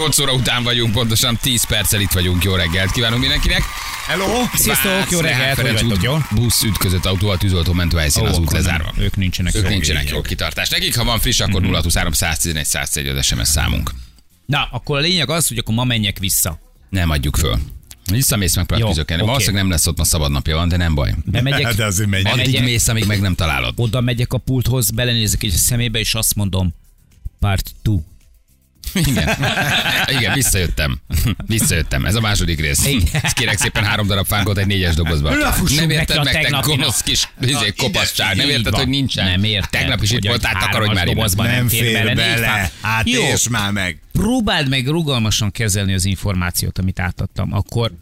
8 óra után vagyunk, pontosan 10 perccel itt vagyunk. Jó reggelt kívánunk mindenkinek. Hello! Sziasztok, jó reggelt, hogy Ferenc út, jó? Busz ütközött autóval, tűzoltó mentő helyszín az út akkor nem. lezárva. Ők nincsenek Ők nincsenek jó kitartás. Nekik, ha van friss, akkor 0 111 101 az SMS számunk. Na, akkor a lényeg az, hogy akkor ma menjek vissza. Nem adjuk föl. Visszamész meg Jó, praktizokelni. oké. Valószínűleg nem lesz ott ma szabad napja van, de nem baj. Bemegyek, De azért megy. Addig mész, amíg meg nem találod. oda megyek a pulthoz, belenézek egy szemébe, és azt mondom, part 2. Igen. Igen, visszajöttem. Visszajöttem. Ez a második rész. Ezt kérek szépen három darab fánkot egy négyes dobozba. Nem érted meg, te gonosz kis izé, ide kopaszság. Nem érted, hogy nincsen. Nem érted. Tegnap is itt voltál, egy takarodj már dobozban Nem fér bele. Hát már meg. próbáld meg rugalmasan kezelni az információt, amit átadtam. Akkor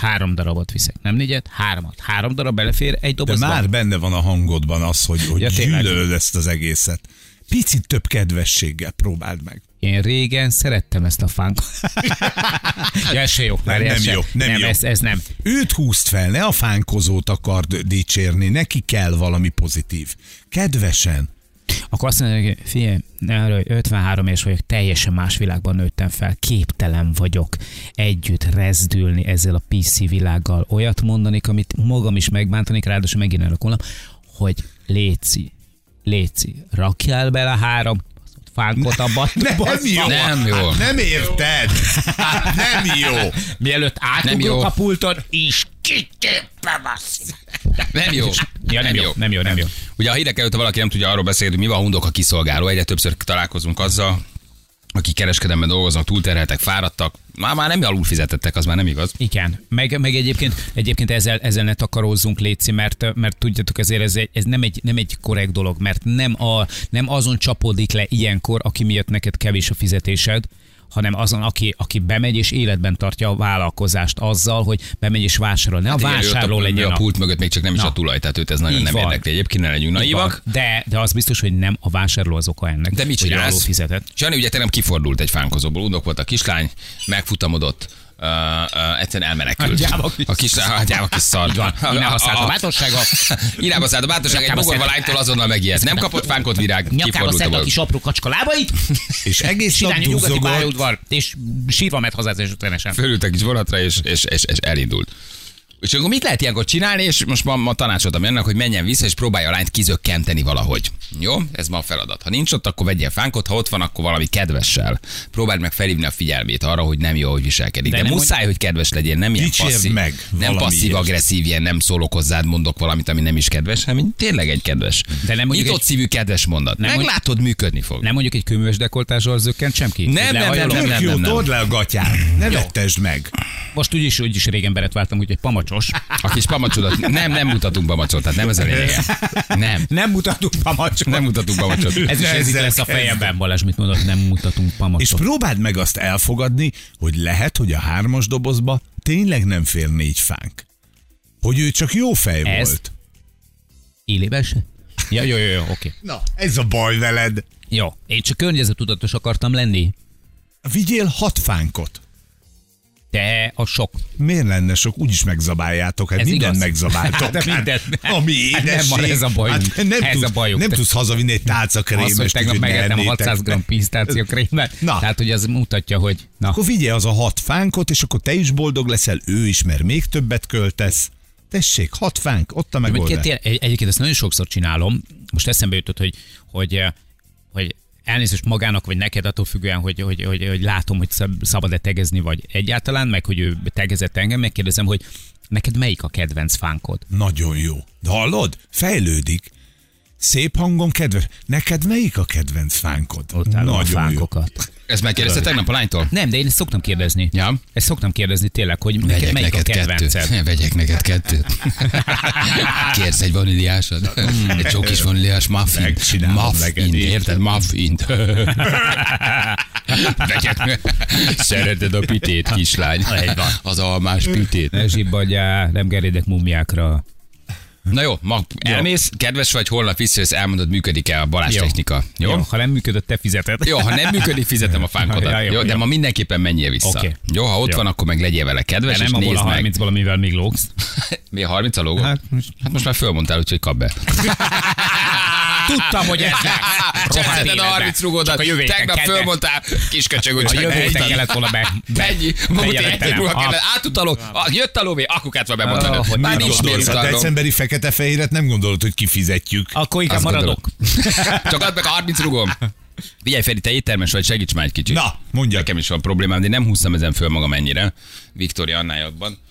három darabot viszek. Nem négyet, háromat. Három darab belefér egy De dobozba. már benne van a hangodban az, hogy, hogy Ja, gyűlölöd ezt az egészet. Picit több kedvességgel próbáld meg. Én régen szerettem ezt a fánkot. ja, ez se jó. Nem, nem se. jó, nem nem jó. Ez, ez nem. Őt húzd fel, ne a fánkozót akard dicsérni, neki kell valami pozitív. Kedvesen. Akkor azt mondja, hogy figyelj, ne arra, hogy 53 és vagyok, teljesen más világban nőttem fel, képtelen vagyok együtt rezdülni ezzel a PC világgal. Olyat mondanék, amit magam is megbántanék, ráadásul megint elrakolom, hogy léci, léci, rakjál bele három fánkot abba. a Nem dobozba. jó. Nem jó. Hát nem érted. Hát nem jó. Mielőtt Nem átugrok jó. a pulton, is kitépem azt. Nem jó. Ja, nem, jó, nem jó, nem jó. Ugye a hírek előtt valaki nem tudja arról beszélni, hogy mi van hundok a kiszolgáló. Egyre többször találkozunk azzal, akik kereskedelemben dolgoznak, túlterheltek, fáradtak, már, már nem alul fizetettek, az már nem igaz. Igen, meg, meg egyébként, egyébként ezzel, ezzel ne takarózzunk, Léci, mert, mert tudjátok, ezért ez, ez nem, egy, nem egy korrekt dolog, mert nem, a, nem azon csapódik le ilyenkor, aki miatt neked kevés a fizetésed, hanem azon, aki, aki bemegy és életben tartja a vállalkozást azzal, hogy bemegy és vásárol. Ne a ő ott vásárló a, legyen a a... pult mögött még csak nem is Na. a tulaj, tehát őt ez nagyon Így nem van. érdekli. Egyébként ne legyünk naivak. De, de az biztos, hogy nem a vásárló az oka ennek. De mit csinálsz? fizetett. Jani ugye tegnap kifordult egy fánkozóból, undok volt a kislány, megfutamodott, Uh, uh, egyszerűen elmenekült. Gyáva kis a kis, a gyáva kis szar. van. Irába szállt a bátorsága. Irába szállt a bátorság, egy szedte. lánytól azonnal megijedt. Nem kapott fánkot virág, Nyakába a szedte a kis apró kacska lábait, És egész nap a nyugati pályaudvar, és sírva ment haza utánesen. Fölült a kis vonatra, és, és, és, és elindult. És akkor mit lehet ilyenkor csinálni, és most ma, ma tanácsoltam ennek, hogy menjen vissza, és próbálja a lányt kizökkenteni valahogy. Jó? Ez ma a feladat. Ha nincs ott, akkor vegyél fánkot, ha ott van, akkor valami kedvessel. Próbáld meg felhívni a figyelmét arra, hogy nem jó, hogy viselkedik. De, De nem muszáj, hogy kedves legyél, nem ilyen passzív, meg nem passzív-agresszív, ilyen nem szólok hozzád, mondok valamit, ami nem is kedves, hanem tényleg egy kedves. De nem mondjuk Nyitott egy- szívű kedves mondat. Nem Meglátod, működni fog. Nem mondjuk egy köműves dekoltással zökkent sem ki? Nem, nem, nem, Lehajolom? nem, Tök jó, nem. told le a gatyát. Ne vettesd meg. Most úgyis, úgyis régen beret váltam, úgyhogy pamacsos. A kis pamacsodat, nem, nem mutatunk pamacsot, tehát nem ez a lényege. Nem. Nem mutatunk pamacsot. Nem mutatunk pamacsot. Ez is ez itt lesz a fejemben, Balázs, mit mondott, nem mutatunk És pamacsot. próbáld meg azt elfogadni, hogy lehet, hogy a hármas dobozba tényleg nem fér négy fánk. Hogy ő csak jó fej Ez? volt. Élében se? Ja, jó, jó, jó, oké. Na, ez a baj veled. Jó, én csak környezetudatos akartam lenni, Vigyél hat fánkot. De a sok. Miért lenne sok? Úgyis megzabáljátok. Hát Ez mindent igaz. megzabáltok. De mindent. Ami Hát nem, édesség. van ez a bajunk. Hát nem Ez tudsz, a bajunk. Nem Te- tudsz hazavinni egy tálca krémest. Az, hogy tegnap megettem ennétek. 600 g pisztációkrémet. Na. Tehát, hogy az mutatja, hogy... Na, Akkor vigyél az a hat fánkot, és akkor te is boldog leszel, ő is, mert még többet költesz. Tessék, hat fánk, ott a megoldás. egyébként ezt nagyon sokszor csinálom. Most eszembe jutott, hogy, hogy, eh, hogy elnézést magának, vagy neked attól függően, hogy, hogy, hogy, hogy látom, hogy szab- szabad-e tegezni, vagy egyáltalán, meg hogy ő tegezett engem, megkérdezem, hogy neked melyik a kedvenc fánkod? Nagyon jó. De hallod? Fejlődik. Szép hangon kedves. Neked melyik a kedvenc fánkod? Ott a Nagyon jó. fánkokat. Ezt megkérdezte tegnap a lánytól? Nem, de én ezt szoktam kérdezni. Ja. Ezt szoktam kérdezni tényleg, hogy neked melyik a kedvenced? kettőt. Vegyek neked kettőt. Kérsz egy vaníliásod? Egy csokis vaníliás muffin. Neked Muffin, érted? Muffint. Vegyek. Szereted a pitét, kislány. Az almás pitét. Ne zsibbadjál, nem gerédek mumjákra. Na jó, ma elmész, kedves vagy, holnap visszajössz, elmondod, működik-e a Balázs Jó. technika. Jó? Jó, ha nem működött, te fizeted. Jó, ha nem működik, fizetem a fánkodat. Ja, jó, jó, de jó. ma mindenképpen menjél vissza. Oké. Jó, ha ott Jó. van, akkor meg legyél vele kedves, De és nem abból nézd a meg. 30 valamivel még lógsz. Mi a 30 a logó? Hát Hát most már fölmondtál, úgyhogy kap be. Tudtam, hogy ez lesz. A életbe. 30 rugódat, Csak a jövő héten tegnap fölmondtál, kisköcsög, jövő héten megmondtad. kellett volna be. Ennyi, ma egy Ah. kellett, átutalok, ah, jött a lóvé, akukát van bemondani. Ah, hogy Már mi nincs miért A decemberi fekete-fehéret nem gondolod, hogy kifizetjük. Akkor inkább maradok. Csak add meg a 30 rugom. Figyelj, Feri, te éttermes vagy, segíts már egy kicsit. Na, mondja. Nekem is van problémám, de nem húztam ezen föl magam ennyire. Viktória Annájadban. Uh,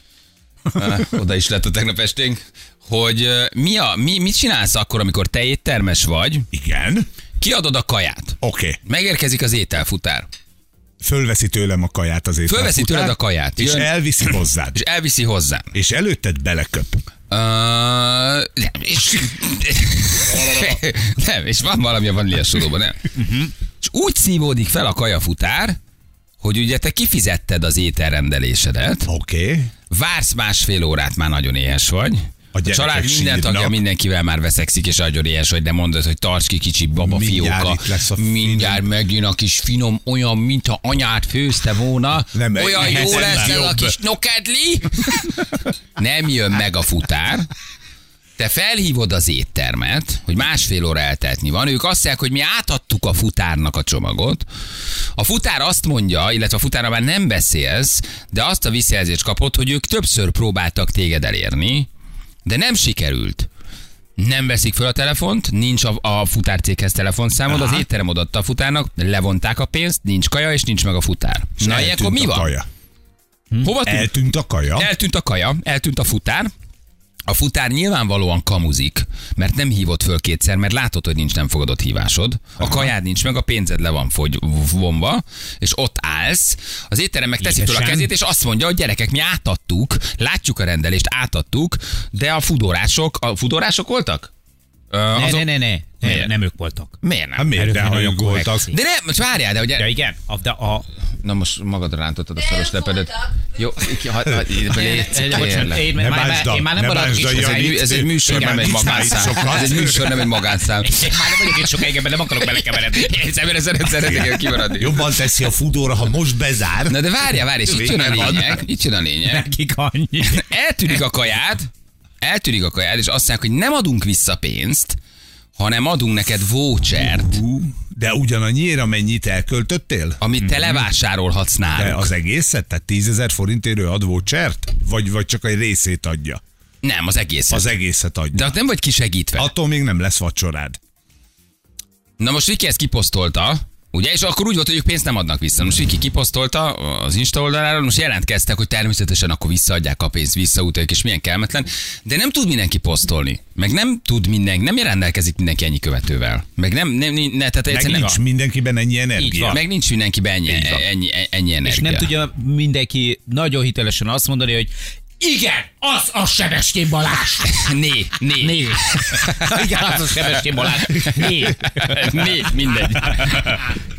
oda is lett a tegnap esténk. Hogy mi, a, mi, mit csinálsz akkor, amikor te éttermes vagy, Igen. kiadod a kaját, Oké. Okay. megérkezik az ételfutár, Fölveszi tőlem a kaját azért. Fölveszi tőled a kaját, És jön- elviszi hozzád. és elviszi hozzá. És előtted beleköp. Uh, nem, és, nem, és van valami a vaníliás sodóban, nem? És úgy szívódik fel a kajafutár, hogy ugye te kifizetted az ételrendelésedet, Oké. Okay. Vársz másfél órát, már nagyon éhes vagy. A, gyerekek család minden sírnak. tagja mindenkivel már veszekszik, és nagyon éhes vagy, de mondod, hogy tarts ki kicsi baba Mindjárt fióka. a finom. mindjárt megjön a kis finom, olyan, mintha anyát főzte volna. Nem, olyan jó lesz a kis nokedli. Nem jön meg a futár. Te felhívod az éttermet, hogy másfél óra elteltni van. Ők azt mondják, hogy mi átadtuk a futárnak a csomagot. A futár azt mondja, illetve a futárra már nem beszélsz, de azt a visszajelzést kapod, hogy ők többször próbáltak téged elérni, de nem sikerült. Nem veszik fel a telefont, nincs a, a futárcéghez telefonszámod, az étterem odaadta a futárnak, levonták a pénzt, nincs kaja, és nincs meg a futár. És Na, ilyenkor mi van? Kaja. Hova tűnt? Eltűnt a kaja. Eltűnt a kaja, eltűnt a futár. A futár nyilvánvalóan kamuzik, mert nem hívott föl kétszer, mert látod, hogy nincs nem fogadott hívásod. A kajád nincs meg, a pénzed le van fogy, vonva, és ott állsz. Az étterem meg teszi föl a kezét, és azt mondja, hogy gyerekek, mi átadtuk, látjuk a rendelést, átadtuk, de a fudorások, a fudorások voltak? Ne, azok- ne, ne, ne. ne. Miért? Nem ők voltak. Miért Hát nem? miért, de ha nagyon ők voltak. De nem, most várjál, de ugye... Ja, igen. A, de a, Na most magadra rántottad a szaros lepedet. Jó, ha, ha, ha, légy, bocsánat, én, Ne már, nem ne maradok is. ez, egy, műsor, nem egy magánszám. itt. Ez egy műsor, nem egy magánszám. Én már nem vagyok itt sokáig, ebben nem akarok belekeveredni. Szeret, szeretnék kimaradni. Jobban teszi a fudóra, ha most bezár. Na de várjál, várj, és itt jön a lényeg, itt jön a lényeg. Nekik annyi. Eltűnik a kajád, eltűnik a kajád, és azt mondják, hogy nem adunk vissza pénzt, hanem adunk neked vouchert, Hú, De ugyanannyiért, amennyit elköltöttél? amit te levásárolhatsz De nálunk. az egészet? Tehát 10 ezer forintért ad vouchert? Vagy, vagy csak egy részét adja? Nem, az egész. Az egészet adja. De ott nem vagy kisegítve. Attól még nem lesz vacsorád. Na most Viki ezt kiposztolta, Ugye? És akkor úgy volt, hogy ők pénzt nem adnak vissza. Most Viki kiposztolta az Insta oldalára, most jelentkeztek, hogy természetesen akkor visszaadják a pénzt, visszautalják, és milyen kelmetlen. De nem tud mindenki posztolni. Meg nem tud mindenki, nem rendelkezik mindenki ennyi követővel. Meg nem, nem, ne, tehát Meg nincs nem, mindenkiben ennyi energia. meg nincs mindenkiben ennyi, ennyi, ennyi energia. És nem tudja mindenki nagyon hitelesen azt mondani, hogy igen, az a Sebestyén Balázs. Né, né. Né. Igen, az a Sebestyén Balázs. Né. né, mindegy.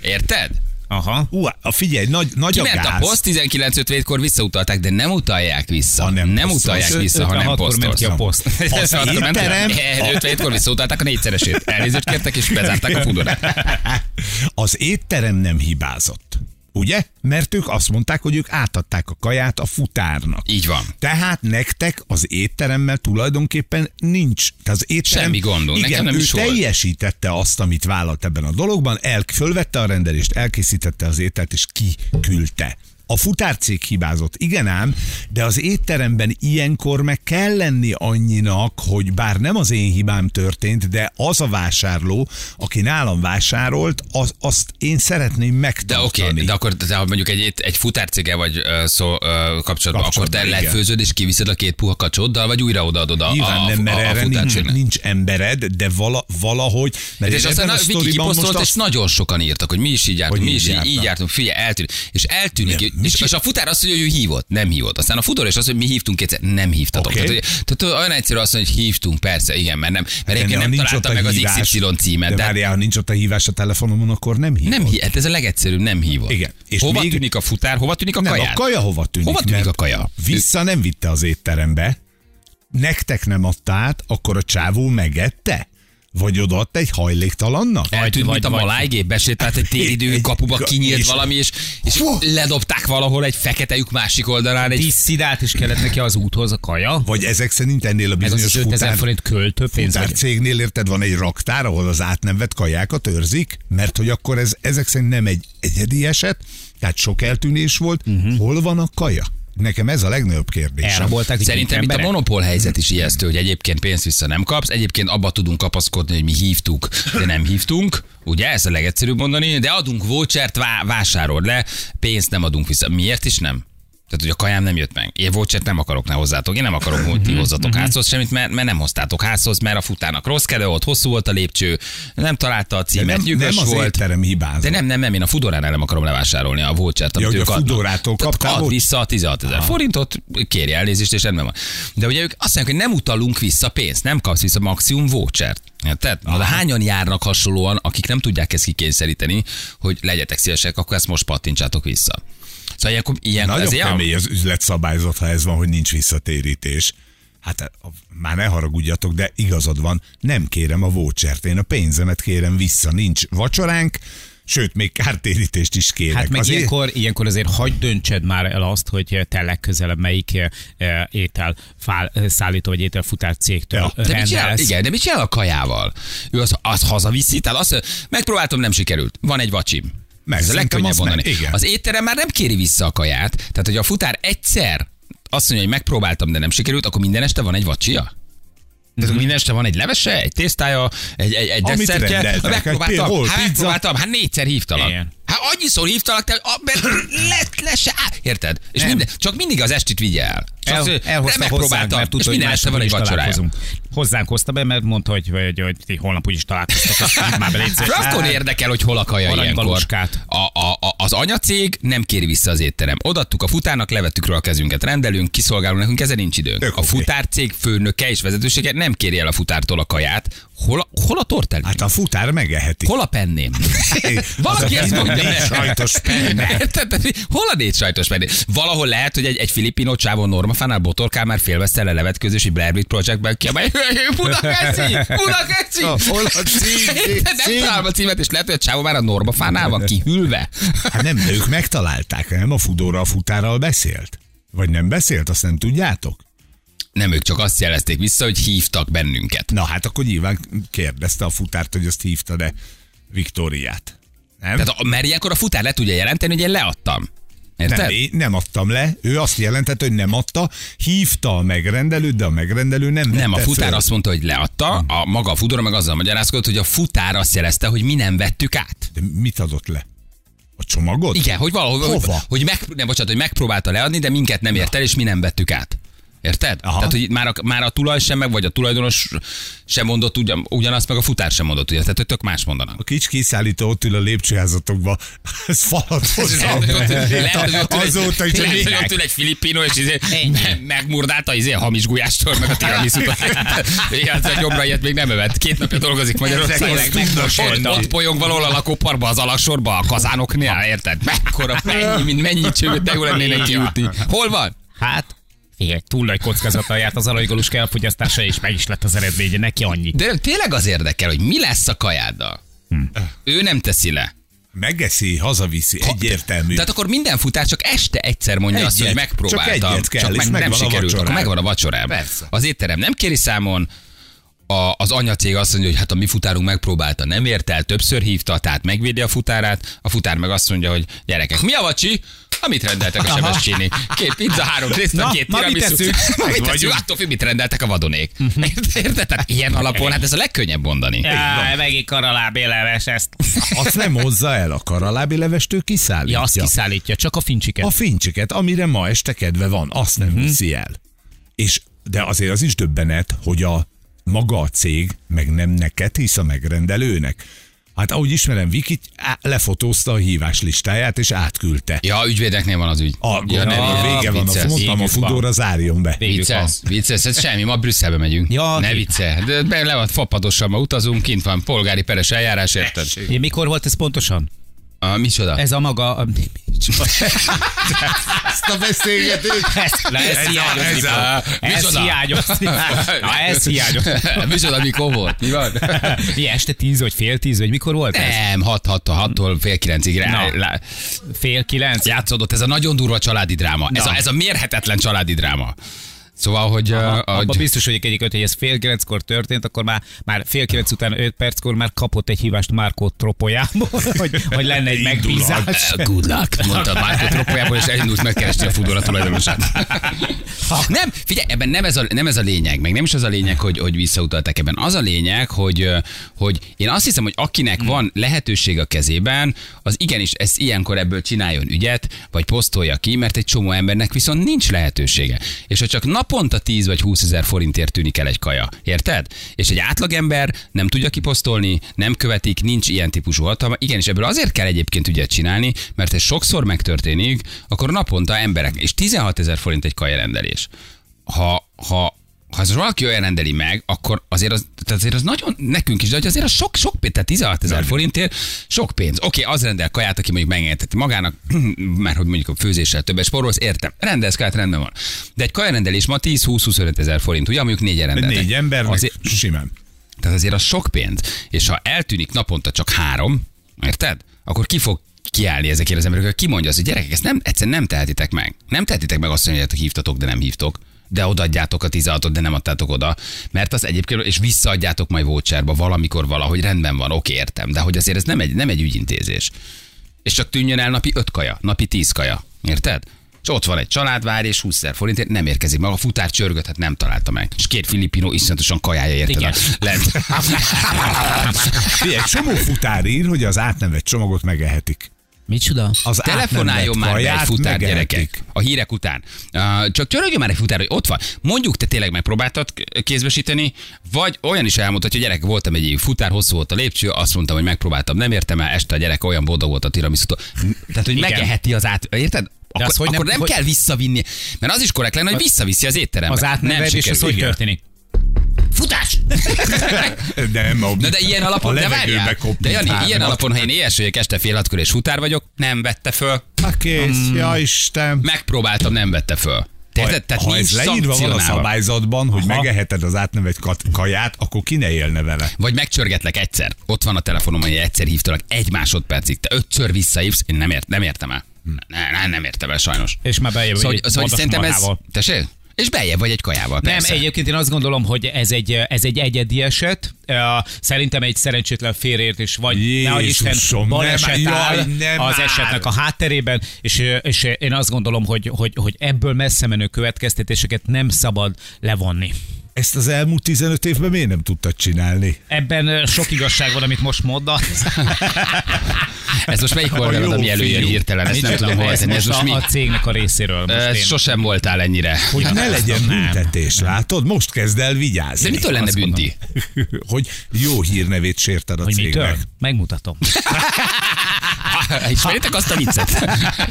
Érted? Aha. Ú, a figyelj, nagy, nagy a Kiment a gáz. poszt, 19.57-kor visszautalták, de nem utalják vissza. Ha nem nem utalják vissza, ha nem 56-kor ment ki a poszt. Az étterem- 57-kor visszautalták a négyszeresét. Elnézést kértek, és bezárták a fudorát. Az étterem nem hibázott. Ugye? Mert ők azt mondták, hogy ők átadták a kaját a futárnak. Így van. Tehát nektek az étteremmel tulajdonképpen nincs. Tehát az étterem, Semmi gondunk, Igen, nekem nem ő is volt. teljesítette azt, amit vállalt ebben a dologban, el, fölvette a rendelést, elkészítette az ételt, és kiküldte. A futárcég hibázott, igen ám, de az étteremben ilyenkor meg kell lenni annyinak, hogy bár nem az én hibám történt, de az a vásárló, aki nálam vásárolt, az, azt én szeretném De megtartani. oké, okay, de akkor de ha mondjuk egy, egy futárcéggel vagy uh, szó, uh, kapcsolatban, akkor Kapcsolatban, te igen. lefőzöd és kiviszed a két puha kacsoddal, vagy újra odaadod a, Nyilván a, nem, mert a, a erre nincs, nincs embered, de vala, valahogy... Mert És aztán ebben a Viki kiposztolt, és azt- nagyon sokan írtak, hogy mi is így jártunk, mi is így, így jártunk, figyelj, eltűnik. És eltűnik, és, és a futár azt mondja, hogy ő hívott, nem hívott. Aztán a fudor és az, hogy mi hívtunk kétszer, nem hívtatok. Oké. Tehát, tehát, olyan egyszerű azt mondja, hogy hívtunk, persze, igen, mert nem, mert egyébként nem találta meg az hívás- XY címet. De De várjál, ha nincs ott a hívás a telefonomon, akkor nem hívod. nem hí- hát ez a legegyszerűbb, nem hívott. Igen. És hova még- tűnik a futár, hova tűnik a Nem, kaját? a kaja hova tűnik? Hova tűnik a kaja? Vissza nem vitte az étterembe, nektek nem adta át, akkor a csávó megette? Vagy odaadta egy hajléktalannak? Eltűnt, vagy- mint a malájgép, besétált egy téridő kapuba, kinyílt és- valami, és, és ledobták valahol egy fekete lyuk másik oldalán. Egy Diszidált is kellett neki az úthoz a kaja. Vagy ezek szerint ennél a az bizonyos az 5000 futár, forint költőpénz. futár vagy- cégnél érted, van egy raktár, ahol az át nem vett kajákat őrzik, mert hogy akkor ez ezek szerint nem egy egyedi eset, tehát sok eltűnés volt. Uh-huh. Hol van a kaja? Nekem ez a legnagyobb kérdés. Elrabolták Szerintem itt a monopól helyzet is ijesztő, hogy egyébként pénzt vissza nem kapsz, egyébként abba tudunk kapaszkodni, hogy mi hívtuk, de nem hívtunk, ugye, ez a legegyszerűbb mondani, de adunk vouchert, vá- vásárol le, pénzt nem adunk vissza. Miért is nem? Tehát, hogy a kajám nem jött meg. Én vouchert nem akarok ne hozzátok. Én nem akarok, hogy ti hozzatok házhoz semmit, mert, mert nem hoztátok házhoz, mert a futának rossz kedve volt, hosszú volt a lépcső, nem találta a címet, nem, nyugos nem az volt. étterem hibázott. De nem, nem, nem, én a Fudoránál nem akarom levásárolni a vouchert, amit Ja, ők a. Fudorától Tehát kaptál Ad vissza a 16 ezer forintot, kérj elnézést, és rendben van. De ugye ők azt mondják, hogy nem utalunk vissza pénzt, nem kapsz vissza maximum vouchert. Érted? Na, de hányan járnak hasonlóan, akik nem tudják ezt kikényszeríteni, hogy legyetek szívesek, akkor ezt most pattintsátok vissza. Szóval ilyenkor, ilyenkor Nagyon ezért kemény az üzletszabályzat, ha ez van, hogy nincs visszatérítés. Hát már ne haragudjatok, de igazad van, nem kérem a vouchert, én a pénzemet kérem vissza, nincs vacsoránk, sőt, még kártérítést is kérek. Hát meg Azért- ilyenkor, ilyenkor azért hagyd döntsed már el azt, hogy te legközelebb melyik eh, étel fál, szállító vagy ételfutár cégtől Ja. De mit csinál, igen, de mit csinál a kajával? Ő az, az hazaviszi, tehát azt megpróbáltam, nem sikerült. Van egy vacsim. Meg, Ez a legkönnyebb azt meg- mondani. igen. Az étterem már nem kéri vissza a kaját, tehát hogy a futár egyszer azt mondja, hogy megpróbáltam, de nem sikerült, akkor minden este van egy vacsia? Tehát mm minden este van egy levese, egy tésztája, egy, egy, egy desszertje. Megpróbáltam, hát megpróbáltam, hát négyszer hívtalak. Igen. Hát annyiszor hívtalak, te, a, mert le, le se, á, érted? És Nem. minden, csak mindig az estit vigye el. Csak El, azt, elhozta nem hozzánk, mert tudta, és hogy este van egy vacsorája. Hozzánk hozta be, mert mondta, hogy, hogy, hogy ti holnap úgyis hívd már érdekel, hogy hol a kaja ilyenkor. A, a, a, az anyacég nem kéri vissza az étterem. Odattuk a futárnak, levettük róla a kezünket, rendelünk, kiszolgálunk, nekünk ezen nincs időnk. Tök a futárcég főnöke és vezetősége nem kéri el a futártól a kaját. Hol a, hol a tortellini? Hát a futár megeheti. Hol a penném? Valaki a ezt mondja négy sajtos penne. Érted? Hol a négy sajtos penne? Valahol lehet, hogy egy, egy filipino csávon normafánál botorkál már félveszte le levetkőzősi Blair Witch Projectben ki, amely Budakeci! Budakeci! Hol a cím? Nem találom a címet, és lehet, hogy a csávó már a normafánál van kihűlve. Hát nem, de ők megtalálták, nem? A Fudóra a futárral beszélt? Vagy nem beszélt, azt nem tudjátok? Nem, ők csak azt jelezték vissza, hogy hívtak bennünket. Na hát akkor nyilván kérdezte a futárt, hogy azt hívta, de Viktóriát. Nem? Tehát, a- mert ilyenkor a futár le tudja jelenteni, hogy én leadtam. Érted? nem, én nem adtam le, ő azt jelentette, hogy nem adta, hívta a megrendelőt, de a megrendelő nem Nem, a futár föl. azt mondta, hogy leadta, a maga a fudora meg azzal magyarázkodott, hogy a futár azt jelezte, hogy mi nem vettük át. De mit adott le? A csomagot? Igen, hogy valahol, Hova? hogy, hogy, meg, nem, bocsánat, hogy megpróbálta leadni, de minket nem ért el, és mi nem vettük át. Érted? Aha. Tehát, hogy már a, már a tulaj sem meg, vagy a tulajdonos sem mondott ugyan, ugyanazt, meg a futár sem mondott ugyanazt. Tehát, hogy tök más mondanak. A kicsi kiszállító ott ül a lépcsőházatokba, ez falat hogy Azóta lehet, hogy ott ül egy filipino, és izé me- megmurdálta izé a hamis gulyástól, meg a tiramisu Igen, a jobbra ilyet még nem övet. Két napja dolgozik Magyarországon. Ott, ott polyong valahol a lakóparkba, az alaksorba, a kazánoknál, érted? Mekkora, mennyi, mint mennyi csőt, de jó lennének kiútni. Hol van? Hát, figyelj, túl nagy kockázattal járt az aranygaluska elfogyasztása, és meg is lett az eredménye, neki annyi. De tényleg az érdekel, hogy mi lesz a kajáddal. Ő nem teszi le. Megeszi, hazaviszi, egyértelmű. Tehát akkor minden futár csak este egyszer mondja azt, hogy Egyet. megpróbáltam. Csak egyet kell, csak meg, nem sikerült, akkor megvan a vacsorám. Persze. Az étterem nem kéri számon, a, az anyacég azt mondja, hogy hát a mi futárunk megpróbálta, nem ért el, többször hívta, tehát megvédi a futárát, a futár meg azt mondja, hogy gyerekek, mi a vacsi? Amit rendeltek a Sebestyéni. Két pizza, három tészta, két mit tiramisu. teszünk? Mit teszünk? vagyunk. Attól függ, mit rendeltek a vadonék. Érted? Tehát ilyen alapon, hát ez a legkönnyebb mondani. Jaj, megint karalábé leves ezt. Azt nem hozza el a karalábi levestő kiszállítja. Ja, azt kiszállítja, csak a fincsiket. A fincsiket, amire ma este kedve van, azt nem Mhm. viszi el. És, de azért az is döbbenet, hogy a maga a cég meg nem neked hisz a megrendelőnek. Hát ahogy ismerem Vikit, lefotózta a hívás listáját, és átküldte. Ja, ügyvédeknél van az ügy. A, ja, nem, a vége van, vicces. a, mondtam, a fudóra zárjon be. Vicces, vicces, ez semmi, ma Brüsszelbe megyünk. Ja, ne vicce. De le van fapadosan, ma utazunk, kint van polgári peres eljárás, érted? Mikor volt ez pontosan? A, micsoda? Ez a maga... A, Ezt a beszélgetést. ez, na, ez, Ez a- hiányozni ez a- fog. Ez micsoda? hiányozni. Na, ez hiányozni. Micsoda, mikor volt? Mi van? Mi este tíz, vagy fél tíz, vagy mikor volt ez? Nem, 6 6 6-tól fél kilencig rá, Na. lá, Fél kilenc? játszódott. Ez a nagyon durva családi dráma. Ez a, ez a mérhetetlen családi dráma. Szóval, hogy... Aha, uh, abban biztos vagyok egyébként, hogy ez fél kilenckor történt, akkor már, már fél kilenc után öt perckor már kapott egy hívást Márkó tropójából, hogy, hogy lenne egy megbízás. Uh, Good luck, mondta Márko tropójából, és elindult megkeresni a fudora tulajdonosát. nem, figyelj, ebben nem ez, a, nem ez a lényeg, meg nem is az a lényeg, hogy, hogy visszautaltak ebben. Az a lényeg, hogy, hogy én azt hiszem, hogy akinek van lehetőség a kezében, az igenis ezt ilyenkor ebből csináljon ügyet, vagy posztolja ki, mert egy csomó embernek viszont nincs lehetősége. És ha csak naponta 10 vagy 20 ezer forintért tűnik el egy kaja, érted? És egy átlagember nem tudja kiposztolni, nem követik, nincs ilyen típusú hatalma. Igenis, ebből azért kell egyébként ügyet csinálni, mert ez sokszor megtörténik, akkor naponta emberek, és 16 ezer forint egy kaja rendelés. Ha, ha, ha ez valaki olyan rendeli meg, akkor azért az, tehát azért az nagyon nekünk is, de azért az sok, sok pénz, tehát 16 ezer forintért sok pénz. Oké, az rendel kaját, aki mondjuk megengedheti magának, mert hogy mondjuk a főzéssel többet spórolsz, értem. Rendelsz kaját, rendben van. De egy kajarendelés ma 10-20-25 ezer forint, ugye, mondjuk négyen rendeltek. Négy ember, Azért, simán. tehát azért az sok pénz. És ha eltűnik naponta csak három, érted? Akkor ki fog kiállni ezekért az emberekkel, ki mondja azt, hogy gyerekek, ezt nem, egyszerűen nem tehetitek meg. Nem tehetitek meg azt, hogy hívtatok, de nem hívtok de odaadjátok a 16-ot, de nem adtátok oda. Mert az egyébként, és visszaadjátok majd voucherba valamikor valahogy rendben van, oké, értem, de hogy azért ez nem egy, nem egy ügyintézés. És csak tűnjön el napi 5 kaja, napi 10 kaja, érted? És ott van egy családvár, és 20 ezer forintért nem érkezik meg. A futár csörgöt, hát nem találta meg. És két filipino iszonyatosan kajája érted Igen. a lent. Egy csomó futár ír, hogy az átnevett csomagot megehetik. Micsoda? Az Telefonáljon már be egy futár, gyerekek, a hírek után. Uh, csak csörögjön már egy futár, hogy ott van. Mondjuk, te tényleg megpróbáltad kézbesíteni, vagy olyan is elmondhatja, hogy gyerek, voltam egy évig futár, hosszú volt a lépcső, azt mondtam, hogy megpróbáltam, nem értem el, este a gyerek olyan boldog volt a tiramiszutól. Tehát, hogy Igen. megeheti az át, érted? Akkor, az, hogy akkor nem- nem, hogy- kell visszavinni, mert az is korrekt lenne, hogy visszaviszi az étterembe. Az Nem átnevelés, az hogy történik? Futás! Nem, a, Na de ilyen alapon, a de várjál, de Jani, ilyen alapon, ha én éhes vagyok este fél hatkor és futár vagyok, nem vette föl, Hát kész, ja Isten. megpróbáltam, nem vette föl. Érted? Tehát ha nincs ez leírva van a szabályzatban, hogy Aha. megeheted az átnevett kat- kaját, akkor ki ne élne vele? Vagy megcsörgetlek egyszer. Ott van a telefonom, hogy egyszer hívtalak egy másodpercig. Te ötször visszahívsz, én nem, ért, nem értem el. Ne, ne, nem értem el sajnos. És már bejövő Szóval, szóval szerintem ez... Tessék? És bejebb vagy egy kajával, Nem, persze. egyébként én azt gondolom, hogy ez egy, ez egy egyedi eset. Szerintem egy szerencsétlen félreértés, vagy nehogy Isten Jézusom, baleset nem, áll jaj, nem az már. esetnek a hátterében, és, és én azt gondolom, hogy, hogy, hogy ebből messze menő következtetéseket nem szabad levonni. Ezt az elmúlt 15 évben miért nem tudtad csinálni? Ebben sok igazság van, amit most mondasz. Ez most melyik oldalad, jó ami előjön hirtelen? Ezt nem tudom hol ez. Ez most a, mi? a cégnek a részéről. Most Ez én. Sosem voltál ennyire. Hogy ne legyen nem. büntetés, látod? Most kezd el De vigyázni. mitől lenne bünti? hogy jó hírnevét sérted a Hogy mitől? cégnek. Megmutatom. Ismeritek azt a viccet?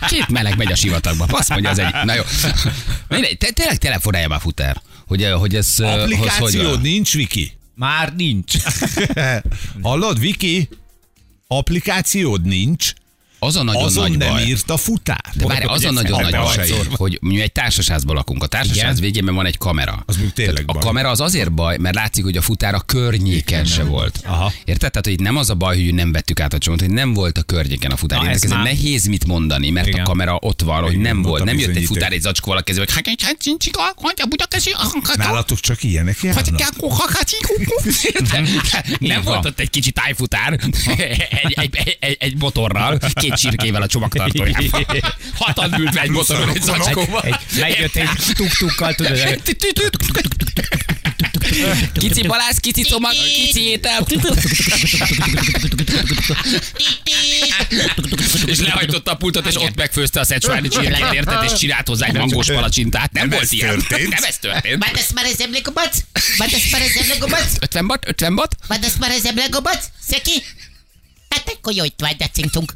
Két meleg megy a sivatagba. Azt mondja az egy. Na jó. Mindegy, te, tényleg telefonálja már futár. Hogy, hogy ez... hogy, hogy Applikációd van. nincs, Viki? Már nincs. Hallod, Viki? Applikációd nincs, Az a nagyon azon nagy nem baj. írt a futár. De várj, az a nagyon nagy baj, hogy mi egy társasházban lakunk. A társasház végében van egy kamera. Az tényleg Tehát a baj. kamera az azért baj, mert látszik, hogy a futár a környéken se volt. Aha. Érted? Tehát, hogy nem az a baj, hogy nem vettük át a csomagot, hogy nem volt a környéken a futár. Na, Na, ez már- nehéz mit mondani, mert Igen. a kamera ott van, hogy nem volt. Nem jött egy futár egy zacskóval a kezébe, hogy hát egy cincsika, hogy a budakesi, Nálatok csak ilyenek járnak? nem volt ott egy kicsi tájfutár, egy motorral, két csirkével a csomagtartójában. Hatan ült egy motoron egy zacskóval. Megjött egy tuk-tukkal, tudod, Kici balász, kici csomag, kici étel. és lehajtotta a pultot, és ott megfőzte a szecsvári csirkét, érted, és csinált hozzá egy mangós palacsintát. Nem, Nem volt ilyen. történt. Nem ez történt. Będę smarę zemlę gobac? Będę smarę zemlę gobac? 50 bat, 50 bat. Będę smarę zemlę gobac? Szeki? Hát akkor jó, itt vagy, de cintunk.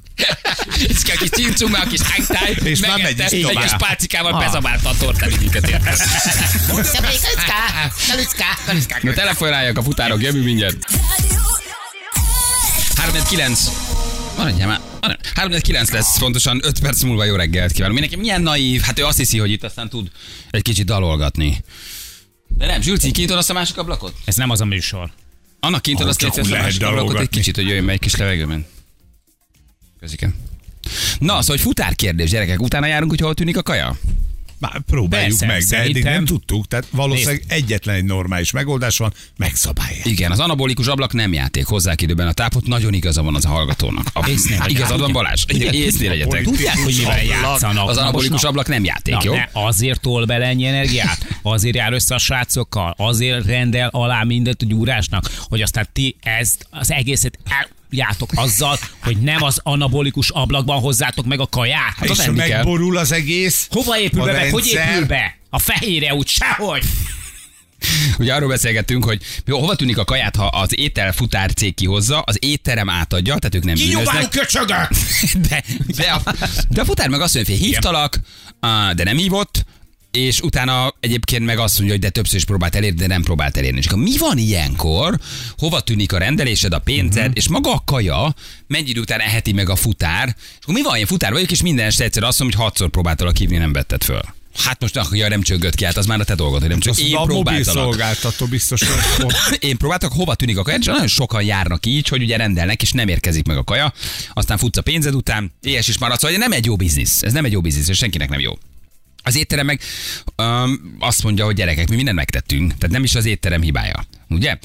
És a kis cincunk, a kis hangtáj, És már megy is egy kis pálcikával bezabálta a tortavidinket, érted? Szemlé, kalická, kalická, kalická. Na telefonálják a futárok, jövő mindjárt. 3 9. Maradjál már. Ah, nem. 3-9 lesz, pontosan 5 perc múlva jó reggelt kívánok. Mindenki milyen naív, hát ő azt hiszi, hogy itt aztán tud egy kicsit dalolgatni. De nem, Zsülci, kint azt a másik ablakot? Ez nem az a műsor. Annak kint azt úgy a másik ablakot egy kicsit, hogy jöjjön meg egy kis levegőben. Közikem. Na, szóval, hogy futárkérdés, gyerekek, utána járunk, hogy hol tűnik a kaja? Már próbáljuk Persze, meg, de eddig nem tudtuk, tehát valószínűleg egyetlen egy normális megoldás van, megszabálják. Igen, az anabolikus ablak nem játék, hozzák időben a tápot, nagyon igaza van az a hallgatónak. A, Észnél igazad van Balázs, észnél legyetek. Tudják, hogy mivel játszanak. Az Na anabolikus ablak nem játék, Na, jó? ne, azért tol bele ennyi energiát, azért jár össze a srácokkal, azért rendel alá mindent a gyúrásnak, hogy aztán ti ezt az egészet eljátok azzal, hogy nem az anabolikus ablakban hozzátok meg a kaját. Hát És enni kell. megborul az egész, Hova épül be, meg hogy épül be? A fehére úgy sehogy. Ugye arról beszélgettünk, hogy jó, hova tűnik a kaját, ha az étel futár cég kihozza, az étterem átadja, tehát ők nem Kinyomálunk köcsögök! De, de, a, de a futár meg azt mondja, hogy hívtalak, de nem hívott, és utána egyébként meg azt mondja, hogy de többször is próbált elérni, de nem próbált elérni. És akkor mi van ilyenkor? Hova tűnik a rendelésed, a pénzed, uh-huh. és maga a kaja, mennyi idő után eheti meg a futár, és akkor mi van, én futár vagyok, és minden este egyszer azt mondom, hogy hatszor próbáltalak hívni, nem vetted föl. Hát most, ah, ja, nem csöggött ki, hát az már a te dolgod, hogy nem csak én a próbáltalak. szolgáltató biztos, Én próbáltak, hova tűnik a kaja, és nagyon sokan járnak így, hogy ugye rendelnek, és nem érkezik meg a kaja, aztán futsz a pénzed után, éhes is maradsz, hogy nem egy jó biznisz. Ez nem egy jó biznisz, és senkinek nem jó. Az étterem meg um, azt mondja, hogy gyerekek, mi mindent megtettünk, tehát nem is az étterem hibája. Ugye?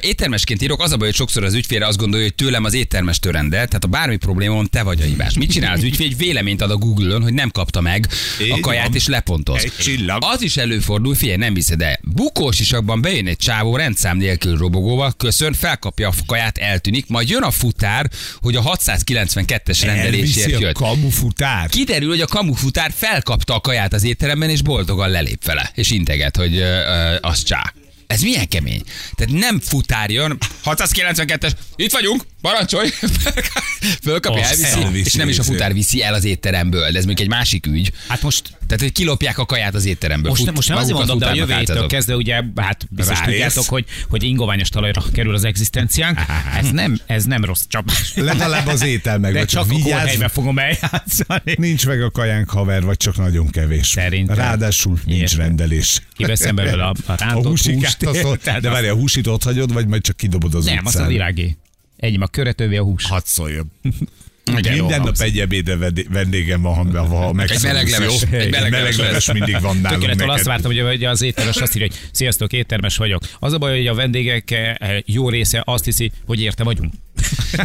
Éttermesként írok, az a baj, hogy sokszor az ügyfél azt gondolja, hogy tőlem az éttermestől rendel, tehát a bármi problémám, te vagy a hibás. Mit csinál az ügyfél? Egy véleményt ad a Google-on, hogy nem kapta meg a kaját, van. és lepontoz. Egy csillag. Az is előfordul, figyelj, nem viszed el. Bukós isakban bejön egy csávó rendszám nélkül robogóval, köszön, felkapja a kaját, eltűnik, majd jön a futár, hogy a 692-es rendelésért elviszi a jött. kamufutár. Kiderül, hogy a kamufutár felkapta a kaját az étteremben, és boldogan lelép vele, és integet, hogy ö, ö, az csá. Ez milyen kemény. Tehát nem futár jön, 692-es, itt vagyunk, parancsolj, fölkapja, elviszi, elviszi, és nem is a futár viszi el az étteremből, de ez még egy másik ügy. Hát most Tehát, hogy kilopják a kaját az étteremből. Most, Fut- most nem azért mondom, de a jövő héttől kezdve ugye, hát biztos Ráérsz. tudjátok, hogy, hogy ingoványos talajra kerül az egzisztenciánk. Ez nem, ez nem rossz csapás. Legalább az étel meg, De vagy csak csak a vigyázz, kórhelyben fogom eljátszani. nincs meg a kajánk haver, vagy csak nagyon kevés. Szerintem. Ráadásul nincs Ilyesmi. rendelés. Kiveszem belőle a- a rántott húsikát, húst, azt de várj, a húsit ott hagyod, vagy majd csak kidobod az Nem, az a utcán? virágé. Egyim a köretővé a hús. Hadd szóljon. Igen, Minden nap egy ebéde vendé- vendégem van, ha, ha jó? egy meleg leves leves mindig van nálunk Tökéletesen azt vártam, hogy, az éttermes azt írja, hogy sziasztok, éttermes vagyok. Az a baj, hogy a vendégek eh, jó része azt hiszi, hogy érte vagyunk.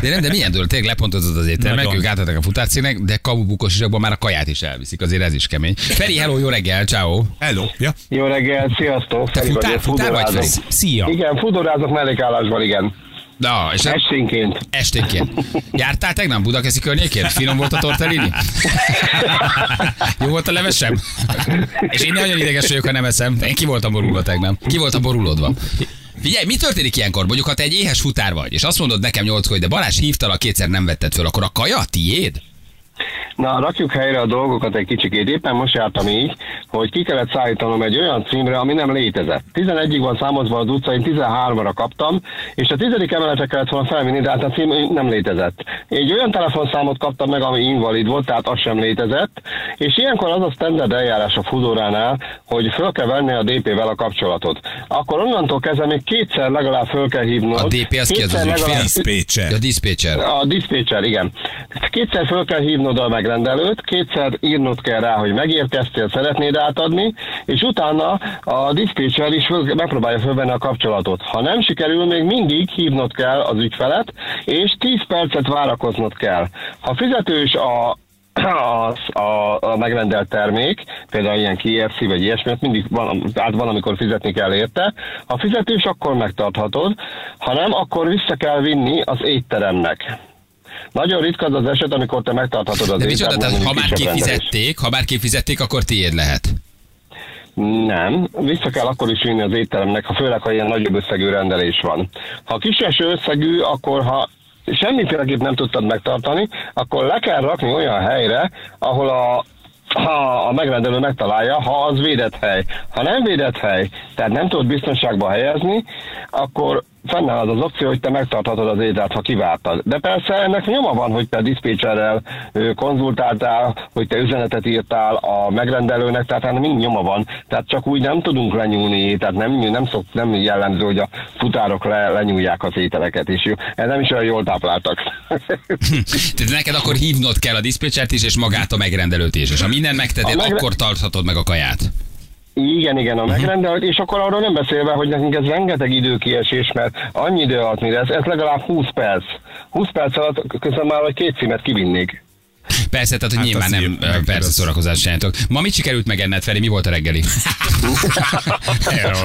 De nem, de milyen dolog, tényleg lepontozod az éttermek, ők átadták a futárcégnek, de kabubukos isakban már a kaját is elviszik, azért ez is kemény. Feri, hello, jó reggel, ciao. Hello. Ja. Jó reggel, sziasztok! Te Feri futár, futár vagy, Feri? Szia! Igen, fudorázok mellékállásban, igen. Na, és Esténként. esténként. Jártál tegnap Budakeszi környékén? Finom volt a tortellini? Jó volt a levesem? És én nagyon ideges vagyok, ha nem eszem. Én ki voltam borulva tegnap. Ki voltam borulódva. Figyelj, mi történik ilyenkor? Mondjuk, ha te egy éhes futár vagy, és azt mondod nekem nyolc, hogy de Balázs hívtalak, kétszer nem vetted föl, akkor a kaja tiéd? Na, rakjuk helyre a dolgokat egy kicsikét. Éppen most jártam így, hogy ki kellett szállítanom egy olyan címre, ami nem létezett. 11-ig van számozva az utca, én 13-ra kaptam, és a 10. emeletre kellett volna felvinni, de hát a cím nem létezett. Egy olyan telefonszámot kaptam meg, ami invalid volt, tehát az sem létezett, és ilyenkor az a standard eljárás a Fudoránál, hogy föl kell venni a DP-vel a kapcsolatot. Akkor onnantól kezdve még kétszer legalább föl kell hívnod. A DP az ki az az legalább- Dispatcher. A dispatcher. a dispatcher, igen. Kétszer föl kell hívnod a megrendelőt, kétszer írnod kell rá, hogy megérkeztél, szeretnéd átadni, és utána a dispatcher is megpróbálja fölvenni a kapcsolatot. Ha nem sikerül, még mindig hívnod kell az ügyfelet, és 10 percet várakoznod kell. Ha fizetős a a, a, a megrendelt termék, például ilyen KFC vagy ilyesmi, mindig van, át van, fizetni kell érte. Ha fizetős, akkor megtarthatod, ha nem, akkor vissza kell vinni az étteremnek. Nagyon ritka az az eset, amikor te megtarthatod az De micsoda, tehát ha már kifizették, ha már kifizették, akkor tiéd lehet. Nem, vissza kell akkor is vinni az étteremnek, ha főleg, ha ilyen nagyobb összegű rendelés van. Ha kiseső összegű, akkor ha semmiféleképp nem tudtad megtartani, akkor le kell rakni olyan helyre, ahol a ha a megrendelő megtalálja, ha az védett hely. Ha nem védett hely, tehát nem tudod biztonságba helyezni, akkor fennáll az az opció, hogy te megtarthatod az ételt, ha kivártad. De persze ennek nyoma van, hogy te diszpécserrel ö, konzultáltál, hogy te üzenetet írtál a megrendelőnek, tehát ennek mind nyoma van. Tehát csak úgy nem tudunk lenyúlni, tehát nem, nem, szok, nem jellemző, hogy a futárok le, lenyúlják az ételeket, és jó, ez nem is olyan jól tápláltak. Tehát neked akkor hívnod kell a diszpécsert is, és magát a megrendelőt is. És ha minden megteted, A megre- akkor tarthatod meg a kaját. Igen, igen, a megrendelt, és akkor arról nem beszélve, hogy nekünk ez rengeteg időkiesés, mert annyi idő alatt, mire ez, ez legalább 20 perc. 20 perc alatt közben már vagy két címet kivinnék. Persze, tehát hogy Hát nyilván nem, ö, persze szórakozás csináltok. Ma mit sikerült megenned, Feri? Mi volt a reggeli?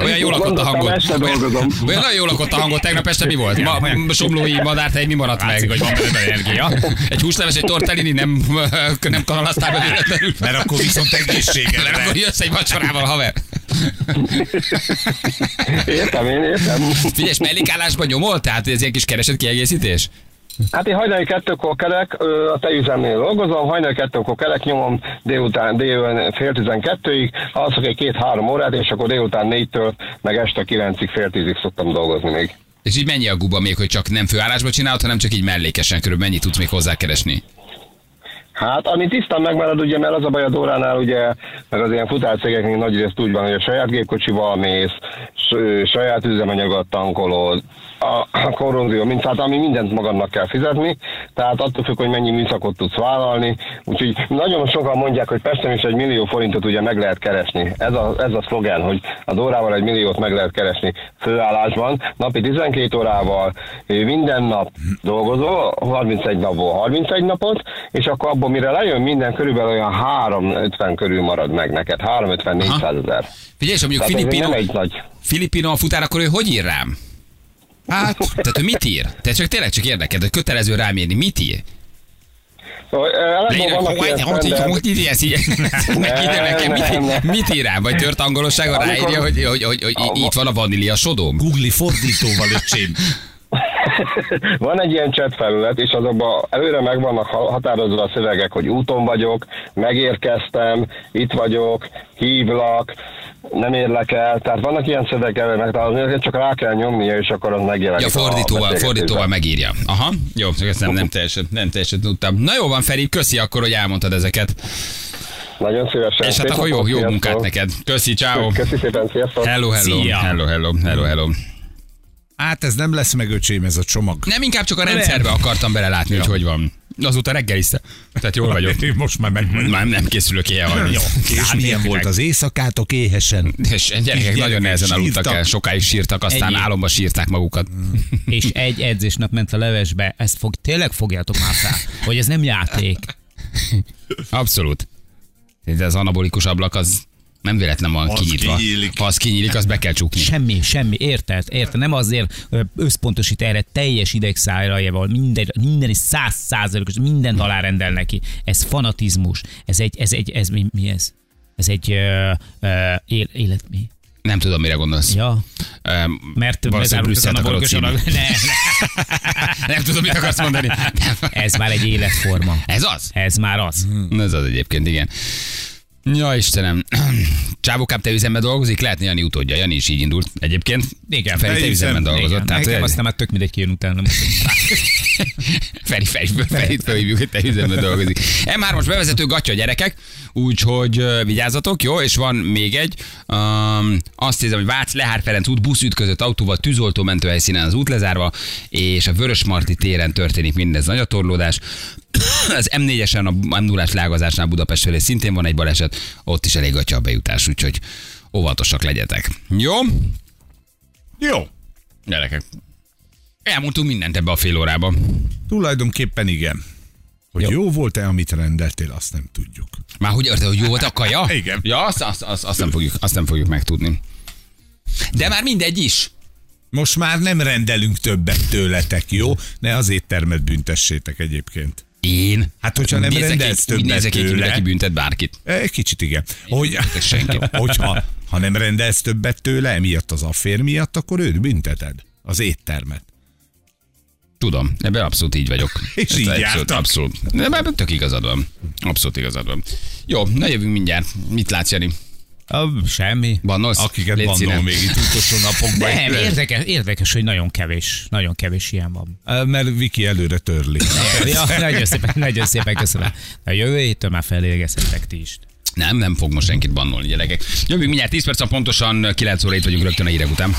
Olyan jól lakott a este Olyan, olyan nagyon jól lakott a hangod. Tegnap este mi volt? Ma, somlói madártej mi maradt meg? Látszik, hogy van benne energia. Egy húsleves, egy tortellini nem, nem kanalaztál be véletlenül. Mert akkor viszont Mert egészségedre. akkor jössz egy vacsorával, haver. Értem, én értem. Figyelj, mellékállásban nyomol? Tehát ez ilyen kis keresett kiegészítés? Hát én hajnali kettőkor kelek, a tejüzemnél dolgozom, hajnali kettőkor kelek, nyomom délután, délután fél tizenkettőig, alszok egy két-három órát, és akkor délután négytől, meg este kilencig, fél tízig szoktam dolgozni még. És így mennyi a guba még, hogy csak nem főállásban csinálod, hanem csak így mellékesen körülbelül mennyit tudsz még hozzákeresni? Hát, ami tisztán megmarad, ugye, mert az a baj a Dóránál, ugye, meg az ilyen futárcégeknél nagy részt úgy van, hogy a saját gépkocsival mész, saját üzemanyagot tankolod, a, a korrózió, mint hát ami mindent magadnak kell fizetni, tehát attól függ, hogy mennyi műszakot tudsz vállalni, úgyhogy nagyon sokan mondják, hogy Pesten is egy millió forintot ugye meg lehet keresni. Ez a, ez a szlogen, hogy a Dórával egy milliót meg lehet keresni főállásban, napi 12 órával, minden nap dolgozol, 31 napból 31 napot, és akkor abból mire lejön minden, körülbelül olyan 350 körül marad meg neked, 350-400 ezer. Figyelj, és mondjuk Filipino, egy nagy... Filipino a futár, akkor ő hogy ír rám? Hát, tehát ő mit ír? Te csak tényleg csak érdekel, hogy kötelező rám írni. Mit ír? Hogy írja ezt így? Megírja nekem, mit, mit ír rám? Vagy tört angolosságon Amikor- ráírja, hogy, hogy, hogy, hogy itt van a vanília sodóm? Googli fordítóval, öcsém. Van egy ilyen chat felület, és azokban előre meg vannak ha- határozva a szövegek, hogy úton vagyok, megérkeztem, itt vagyok, hívlak, nem érlek el. Tehát vannak ilyen szövegek előre megtalálni, csak rá kell nyomnia, és akkor az megjelenik. Ja, a fordítóval, fordítóval megírja. Aha, jó, ezt nem, nem, teljesen, nem teljesen tudtam. Na jó van, Feri, köszi akkor, hogy elmondtad ezeket. Nagyon szívesen. És hát akkor jó, jó munkát neked. Köszi, ciao. Köszi szépen, sziasztok. Hello, hello, Szia. hello, hello, hello, hello. Hát ez nem lesz meg, öcsém, ez a csomag. Nem, inkább csak a rendszerbe akartam belelátni, hogy hogy van. Azóta reggelizte. Tehát jól vagyok. Most már meg. Már nem készülök ilyen Jó. hajni. És milyen volt az éjszakátok éhesen? És gyerekek Gyerekek nagyon nehezen aludtak el, sokáig sírtak, aztán Egy- álomba sírták magukat. És egy edzésnap ment a levesbe, ezt fog, tényleg fogjátok már fel, hogy ez nem játék. Abszolút. De az anabolikus ablak az nem véletlen van Az kinyitva. kinyílik. Ha az kinyílik, az be kell csukni. Semmi, semmi, érted? Érted? Nem azért összpontosít erre teljes idegszájrajával, minden, minden is száz százalékos, mindent alárendel neki. Ez fanatizmus. Ez egy, ez egy, ez mi, mi ez? Ez egy ö, ö, él, élet, mi? Nem tudom, mire gondolsz. Ja, Öm, mert valószínűleg Brüsszelt akarod című. ne, ne. Nem tudom, mit akarsz mondani. Ez már egy életforma. Ez az? Ez már az. Na, Ez az egyébként, igen. Ja, Istenem. Csávokám, te üzemben dolgozik? Lehetne Jani utódja. Jani is így indult egyébként. Igen, Feri, te üzemben üzem- dolgozott. Igen, Tehát, nekem aztán már tök mindegy, ki jön utána. Feri, Feri, Ferit felhívjuk, hogy te üzemben dolgozik. M3-os bevezető gatya gyerekek, úgyhogy uh, vigyázzatok, jó? És van még egy, um, azt hiszem, hogy Vác Lehár Ferenc út busz ütközött autóval tűzoltó mentőhelyszínen az út lezárva, és a Vörösmarty téren történik mindez nagy a torlódás. Az M4-esen a m 0 lágazásnál Budapest felé szintén van egy baleset, ott is elég gatya a bejutás, úgyhogy óvatosak legyetek. Jó? Jó. Gyerekek. Elmondtunk mindent ebbe a fél órában. Tulajdonképpen igen. Hogy jó, jó volt-e, amit rendeltél, azt nem tudjuk. Már hogy érted, hogy jó volt a kaja? Igen. Ja, azt, azt, azt, azt, nem fogjuk, azt nem fogjuk megtudni. De már mindegy is. Most már nem rendelünk többet tőletek, jó? Ne az éttermet büntessétek egyébként. Én? Hát, hogyha nem rendelsz többet nézzek így, tőle. mindenki büntet bárkit. Egy kicsit igen. Hogy, senki. hogyha ha nem rendelsz többet tőle, emiatt az affér miatt, akkor őt bünteted. Az éttermet. Tudom, ebben abszolút így vagyok. És Ez így abszolút, jártak. abszolút. De ebben tök igazad van. Abszolút igazad van. Jó, na jövünk mindjárt. Mit látsz, Jani? Ah, semmi. Bannolsz? Akiket bannol még itt utolsó napokban. Nem, érdekes, érdekes, hogy nagyon kevés, nagyon kevés ilyen van. Ö, Mert Viki előre törli. Ja, nagyon szépen, nagyon szépen köszönöm. A jövő héttől már felélgezhetek ti is. Nem, nem fog most senkit bannolni, gyerekek. Jövünk mindjárt 10 perc, pontosan 9 óra itt vagyunk rögtön a hírek után.